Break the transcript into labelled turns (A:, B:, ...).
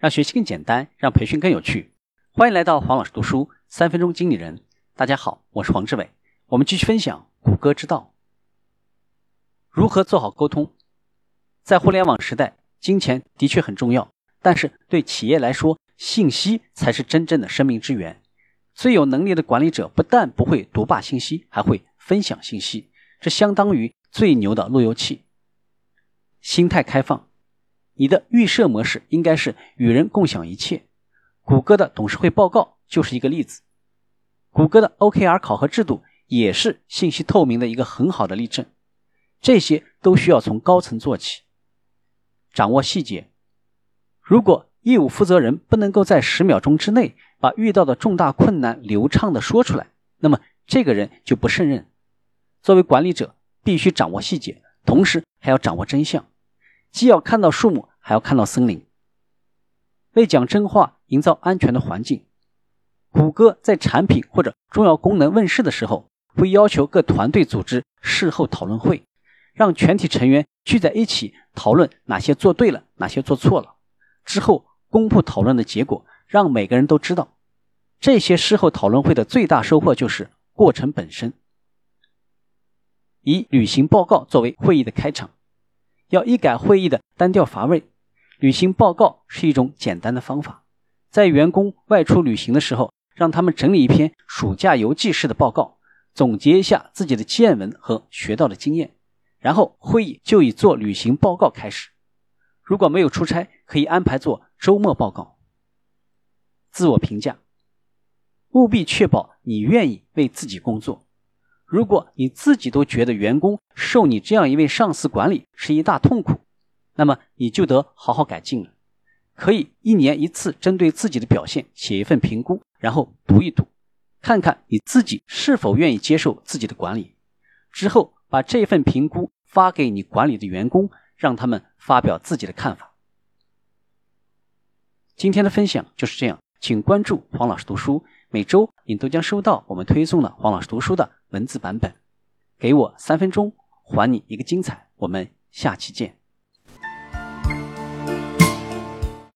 A: 让学习更简单，让培训更有趣。欢迎来到黄老师读书三分钟经理人。大家好，我是黄志伟。我们继续分享谷歌之道，如何做好沟通。在互联网时代，金钱的确很重要，但是对企业来说，信息才是真正的生命之源。最有能力的管理者不但不会独霸信息，还会分享信息，这相当于最牛的路由器。心态开放。你的预设模式应该是与人共享一切。谷歌的董事会报告就是一个例子，谷歌的 OKR 考核制度也是信息透明的一个很好的例证。这些都需要从高层做起，掌握细节。如果业务负责人不能够在十秒钟之内把遇到的重大困难流畅的说出来，那么这个人就不胜任。作为管理者，必须掌握细节，同时还要掌握真相，既要看到数目。还要看到森林。为讲真话，营造安全的环境，谷歌在产品或者重要功能问世的时候，会要求各团队组织事后讨论会，让全体成员聚在一起讨论哪些做对了，哪些做错了。之后公布讨论的结果，让每个人都知道。这些事后讨论会的最大收获就是过程本身。以履行报告作为会议的开场，要一改会议的单调乏味。旅行报告是一种简单的方法，在员工外出旅行的时候，让他们整理一篇暑假游记式的报告，总结一下自己的见闻和学到的经验，然后会议就以做旅行报告开始。如果没有出差，可以安排做周末报告。自我评价，务必确保你愿意为自己工作。如果你自己都觉得员工受你这样一位上司管理是一大痛苦。那么你就得好好改进了，可以一年一次针对自己的表现写一份评估，然后读一读，看看你自己是否愿意接受自己的管理。之后把这份评估发给你管理的员工，让他们发表自己的看法。今天的分享就是这样，请关注黄老师读书，每周你都将收到我们推送的黄老师读书的文字版本。给我三分钟，还你一个精彩。我们下期见。